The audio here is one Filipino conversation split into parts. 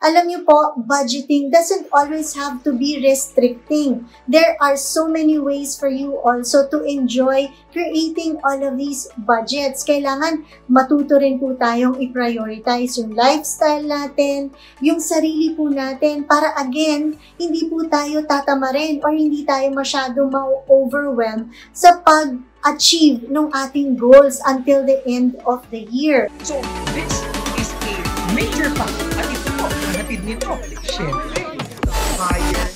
Alam niyo po, budgeting doesn't always have to be restricting. There are so many ways for you also to enjoy creating all of these budgets. Kailangan matuto rin po tayong i-prioritize yung lifestyle natin, yung sarili po natin para again, hindi po tayo tatamarin or hindi tayo masyadong ma-overwhelm sa pag-achieve ng ating goals until the end of the year. So, this is a major factor. Hanapid nito, syempre, higher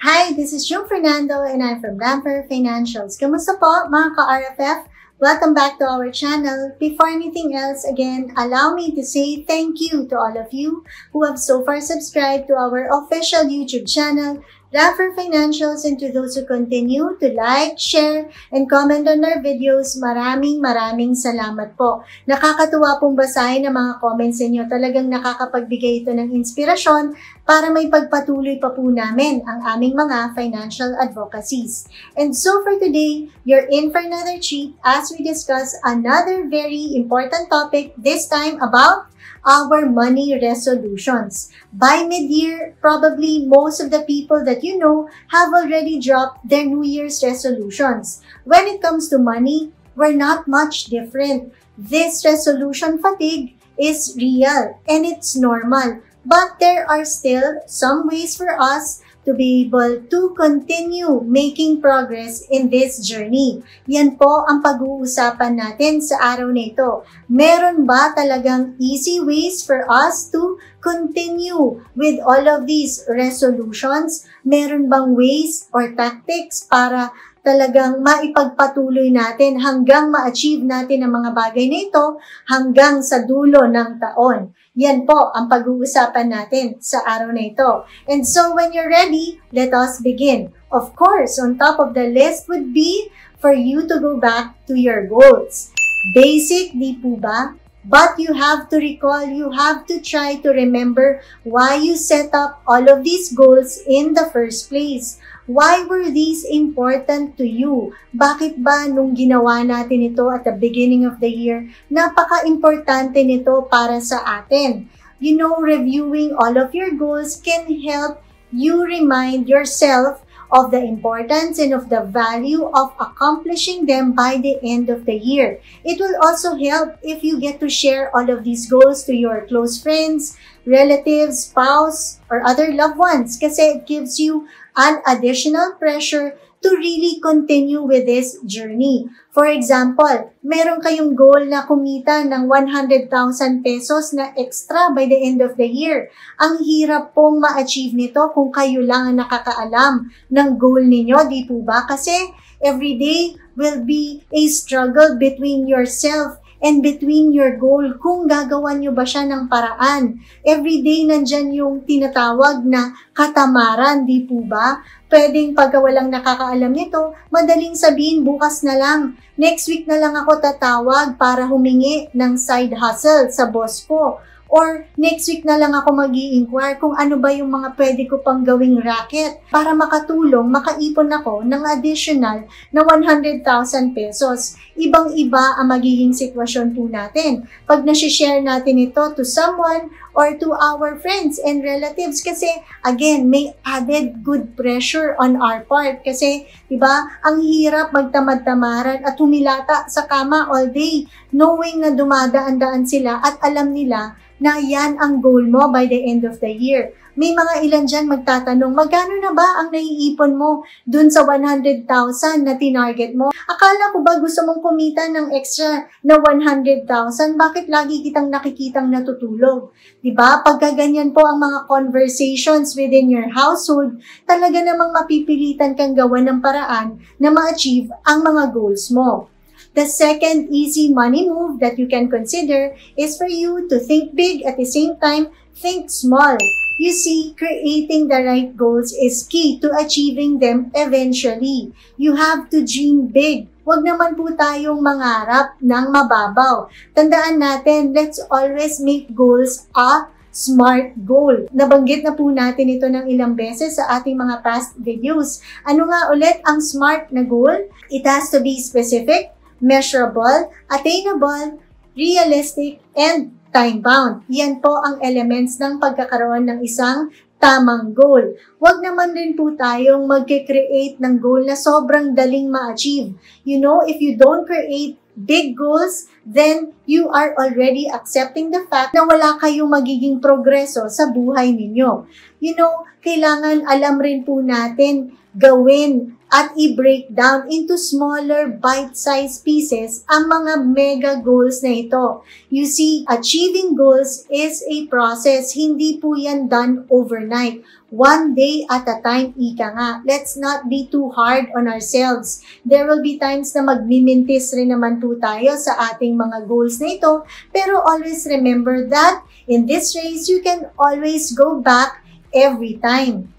Hi, this is Jung Fernando and I'm from Ramper Financials. Kamusta po mga ka-RFF? Welcome back to our channel. Before anything else, again, allow me to say thank you to all of you who have so far subscribed to our official YouTube channel, Ramper Financials, and to those who continue to like, share, and comment on our videos. Maraming maraming salamat po. Nakakatuwa pong basahin ang mga comments ninyo. Talagang nakakapagbigay ito ng inspirasyon para may pagpatuloy pa po namin ang aming mga financial advocacies. And so for today, you're in for another treat as we discuss another very important topic, this time about our money resolutions. By mid-year, probably most of the people that you know have already dropped their New Year's resolutions. When it comes to money, we're not much different. This resolution fatigue is real and it's normal. But there are still some ways for us to be able to continue making progress in this journey. Yan po ang pag-uusapan natin sa araw na ito. Meron ba talagang easy ways for us to continue with all of these resolutions? Meron bang ways or tactics para talagang maipagpatuloy natin hanggang ma-achieve natin ang mga bagay na ito hanggang sa dulo ng taon. Yan po ang pag-uusapan natin sa araw na ito. And so when you're ready, let us begin. Of course, on top of the list would be for you to go back to your goals. Basic, di po ba? But you have to recall, you have to try to remember why you set up all of these goals in the first place. Why were these important to you? Bakit ba nung ginawa natin ito at the beginning of the year, napaka-importante nito para sa atin? You know, reviewing all of your goals can help you remind yourself of the importance and of the value of accomplishing them by the end of the year. It will also help if you get to share all of these goals to your close friends, relatives, spouse, or other loved ones kasi it gives you an additional pressure to really continue with this journey. For example, meron kayong goal na kumita ng 100,000 pesos na extra by the end of the year. Ang hirap pong ma-achieve nito kung kayo lang ang nakakaalam ng goal ninyo, di po ba? Kasi every day will be a struggle between yourself and between your goal kung gagawan nyo ba siya ng paraan. Every day nandyan yung tinatawag na katamaran, di po ba? Pwedeng pagka walang nakakaalam nito, madaling sabihin bukas na lang. Next week na lang ako tatawag para humingi ng side hustle sa boss ko. Or next week na lang ako mag inquire kung ano ba yung mga pwede ko pang gawing racket para makatulong, makaipon ako ng additional na 100,000 pesos. Ibang-iba ang magiging sitwasyon po natin. Pag nasishare natin ito to someone or to our friends and relatives kasi again, may added good pressure on our part kasi 'di ba, ang hirap magtamad-tamaran at humilata sa kama all day knowing na dumadaan-daan sila at alam nila na yan ang goal mo by the end of the year. May mga ilan dyan magtatanong, magkano na ba ang naiipon mo dun sa 100,000 na tinarget mo? Akala ko ba gusto mong kumita ng extra na 100,000? Bakit lagi kitang nakikitang natutulog? Diba? Pagka ganyan po ang mga conversations within your household, talaga namang mapipilitan kang gawan ng paraan na ma-achieve ang mga goals mo. The second easy money move that you can consider is for you to think big at the same time, think small. You see, creating the right goals is key to achieving them eventually. You have to dream big. Huwag naman po tayong mangarap ng mababaw. Tandaan natin, let's always make goals a SMART goal. Nabanggit na po natin ito ng ilang beses sa ating mga past videos. Ano nga ulit ang SMART na goal? It has to be specific, measurable, attainable, realistic, and time-bound. Yan po ang elements ng pagkakaroon ng isang tamang goal. Huwag naman rin po tayong mag-create ng goal na sobrang daling ma-achieve. You know, if you don't create big goals, then you are already accepting the fact na wala kayong magiging progreso sa buhay ninyo. You know, kailangan alam rin po natin gawin at i-break down into smaller bite-sized pieces ang mga mega goals na ito. You see, achieving goals is a process. Hindi po yan done overnight. One day at a time, ika nga. Let's not be too hard on ourselves. There will be times na magmimintis rin naman po tayo sa ating mga goals na ito. Pero always remember that in this race, you can always go back every time.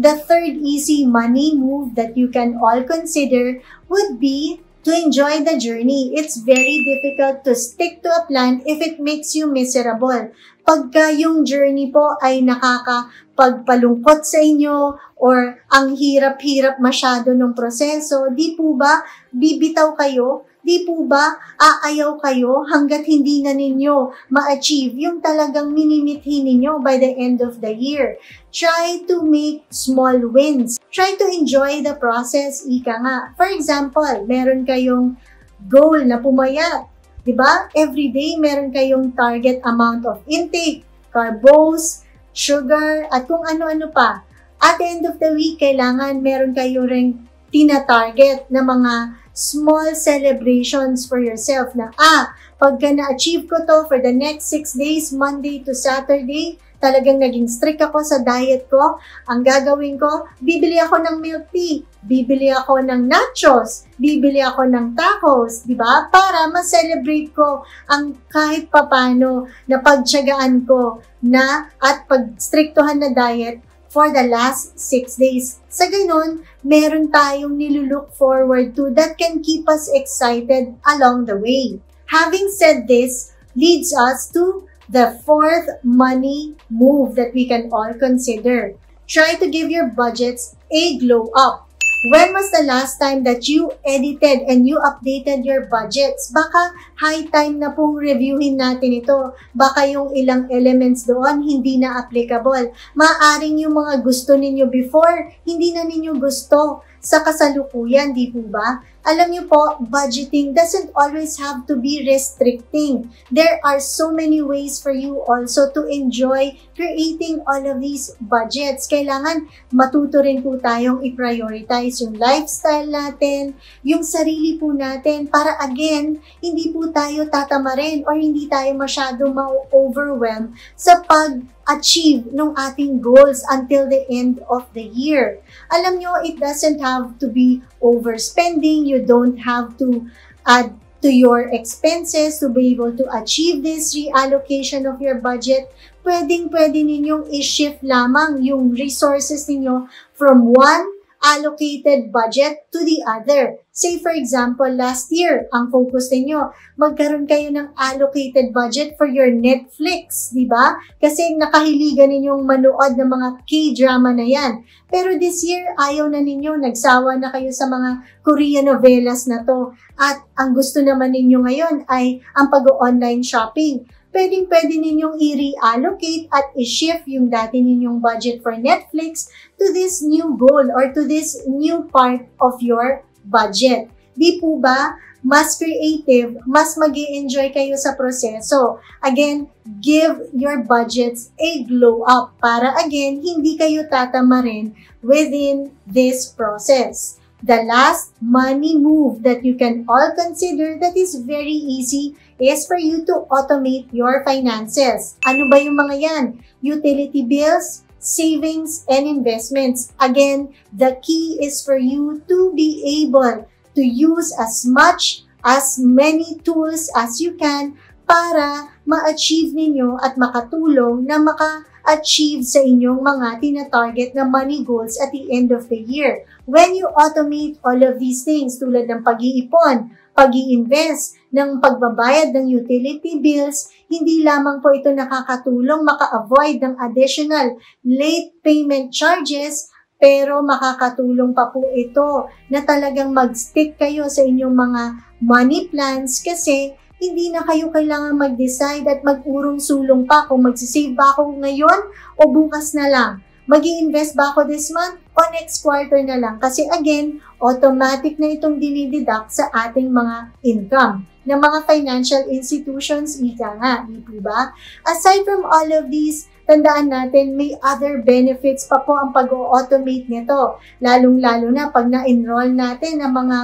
The third easy money move that you can all consider would be to enjoy the journey. It's very difficult to stick to a plan if it makes you miserable. Pagka yung journey po ay nakakapagpalungkot sa inyo or ang hirap-hirap masyado ng proseso, di po ba bibitaw kayo Di po ba aayaw kayo hanggat hindi na ninyo ma-achieve yung talagang minimithi ninyo by the end of the year? Try to make small wins. Try to enjoy the process, ika nga. For example, meron kayong goal na pumayat. Di ba? Every day, meron kayong target amount of intake, carbos, sugar, at kung ano-ano pa. At the end of the week, kailangan meron kayo ring tina-target na mga small celebrations for yourself na, ah, pagka na-achieve ko to for the next 6 days, Monday to Saturday, talagang naging strict ako sa diet ko, ang gagawin ko, bibili ako ng milk tea, bibili ako ng nachos, bibili ako ng tacos, di ba? Para ma-celebrate ko ang kahit papano na pagtsagaan ko na at pagstriktuhan na diet for the last 6 days. Sa ganun, meron tayong nilulook forward to that can keep us excited along the way. Having said this, leads us to the fourth money move that we can all consider. Try to give your budgets a glow up. When was the last time that you edited and you updated your budgets? Baka high time na pong reviewin natin ito. Baka yung ilang elements doon hindi na applicable. Maaring yung mga gusto ninyo before, hindi na ninyo gusto sa kasalukuyan, di po ba? Alam niyo po, budgeting doesn't always have to be restricting. There are so many ways for you also to enjoy creating all of these budgets. Kailangan matuto rin po tayong i-prioritize yung lifestyle natin, yung sarili po natin para again, hindi po tayo tatamarin or hindi tayo masyado ma-overwhelm sa pag achieve nung ating goals until the end of the year. Alam nyo, it doesn't have to be overspending. You don't have to add to your expenses to be able to achieve this reallocation of your budget. Pwedeng pwede ninyong i-shift lamang yung resources ninyo from one allocated budget to the other. Say for example, last year, ang focus ninyo, magkaroon kayo ng allocated budget for your Netflix, di ba? Kasi nakahiligan ninyong manood ng mga K-drama na yan. Pero this year, ayaw na ninyo, nagsawa na kayo sa mga Korean novelas na to. At ang gusto naman ninyo ngayon ay ang pag-online shopping pwedeng pwede ninyong i-reallocate at i-shift yung dati ninyong budget for Netflix to this new goal or to this new part of your budget. Di po ba? Mas creative, mas mag enjoy kayo sa proseso. Again, give your budgets a glow up para again, hindi kayo tatamarin within this process. The last money move that you can all consider that is very easy is for you to automate your finances. Ano ba yung mga yan? Utility bills, savings, and investments. Again, the key is for you to be able to use as much as many tools as you can para ma-achieve ninyo at makatulong na maka achieve sa inyong mga tina-target na money goals at the end of the year. When you automate all of these things tulad ng pag-iipon, pag invest ng pagbabayad ng utility bills, hindi lamang po ito nakakatulong maka-avoid ng additional late payment charges, pero makakatulong pa po ito na talagang mag-stick kayo sa inyong mga money plans kasi hindi na kayo kailangan mag-decide at mag-urong sulong pa kung magsisave ba ako ngayon o bukas na lang. Mag invest ba ako this month o next quarter na lang? Kasi again, automatic na itong dinideduct sa ating mga income ng mga financial institutions, ika nga, di ba? Aside from all of these, tandaan natin may other benefits pa po ang pag-automate nito. Lalong-lalo na pag na-enroll natin ang mga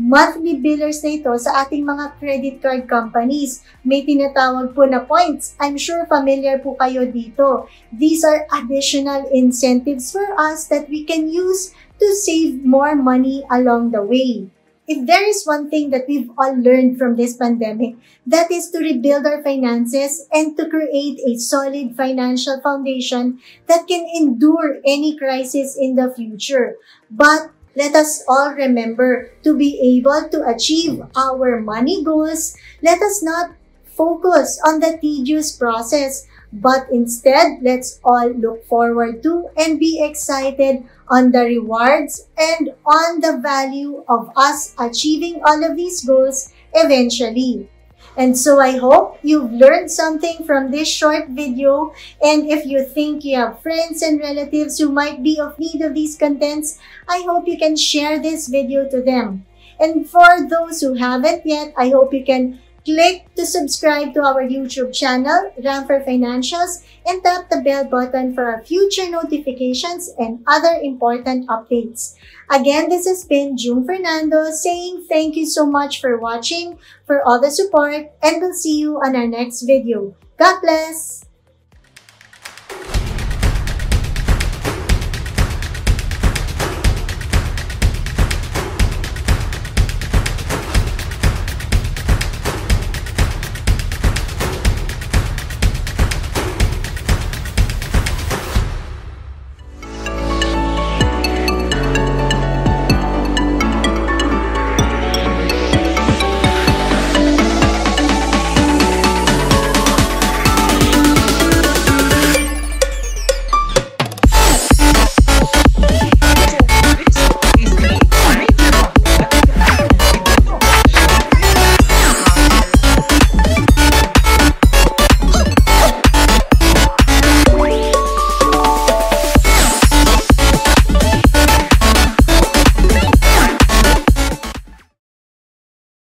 monthly billers na ito sa ating mga credit card companies. May tinatawag po na points. I'm sure familiar po kayo dito. These are additional incentives for us that we can use to save more money along the way. If there is one thing that we've all learned from this pandemic, that is to rebuild our finances and to create a solid financial foundation that can endure any crisis in the future. But let us all remember to be able to achieve our money goals. Let us not focus on the tedious process, but instead, let's all look forward to and be excited on the rewards and on the value of us achieving all of these goals eventually. And so I hope you've learned something from this short video. And if you think you have friends and relatives who might be of need of these contents, I hope you can share this video to them. And for those who haven't yet, I hope you can Click to subscribe to our YouTube channel, Ramfer Financials, and tap the bell button for our future notifications and other important updates. Again, this has been June Fernando saying thank you so much for watching, for all the support, and we'll see you on our next video. God bless!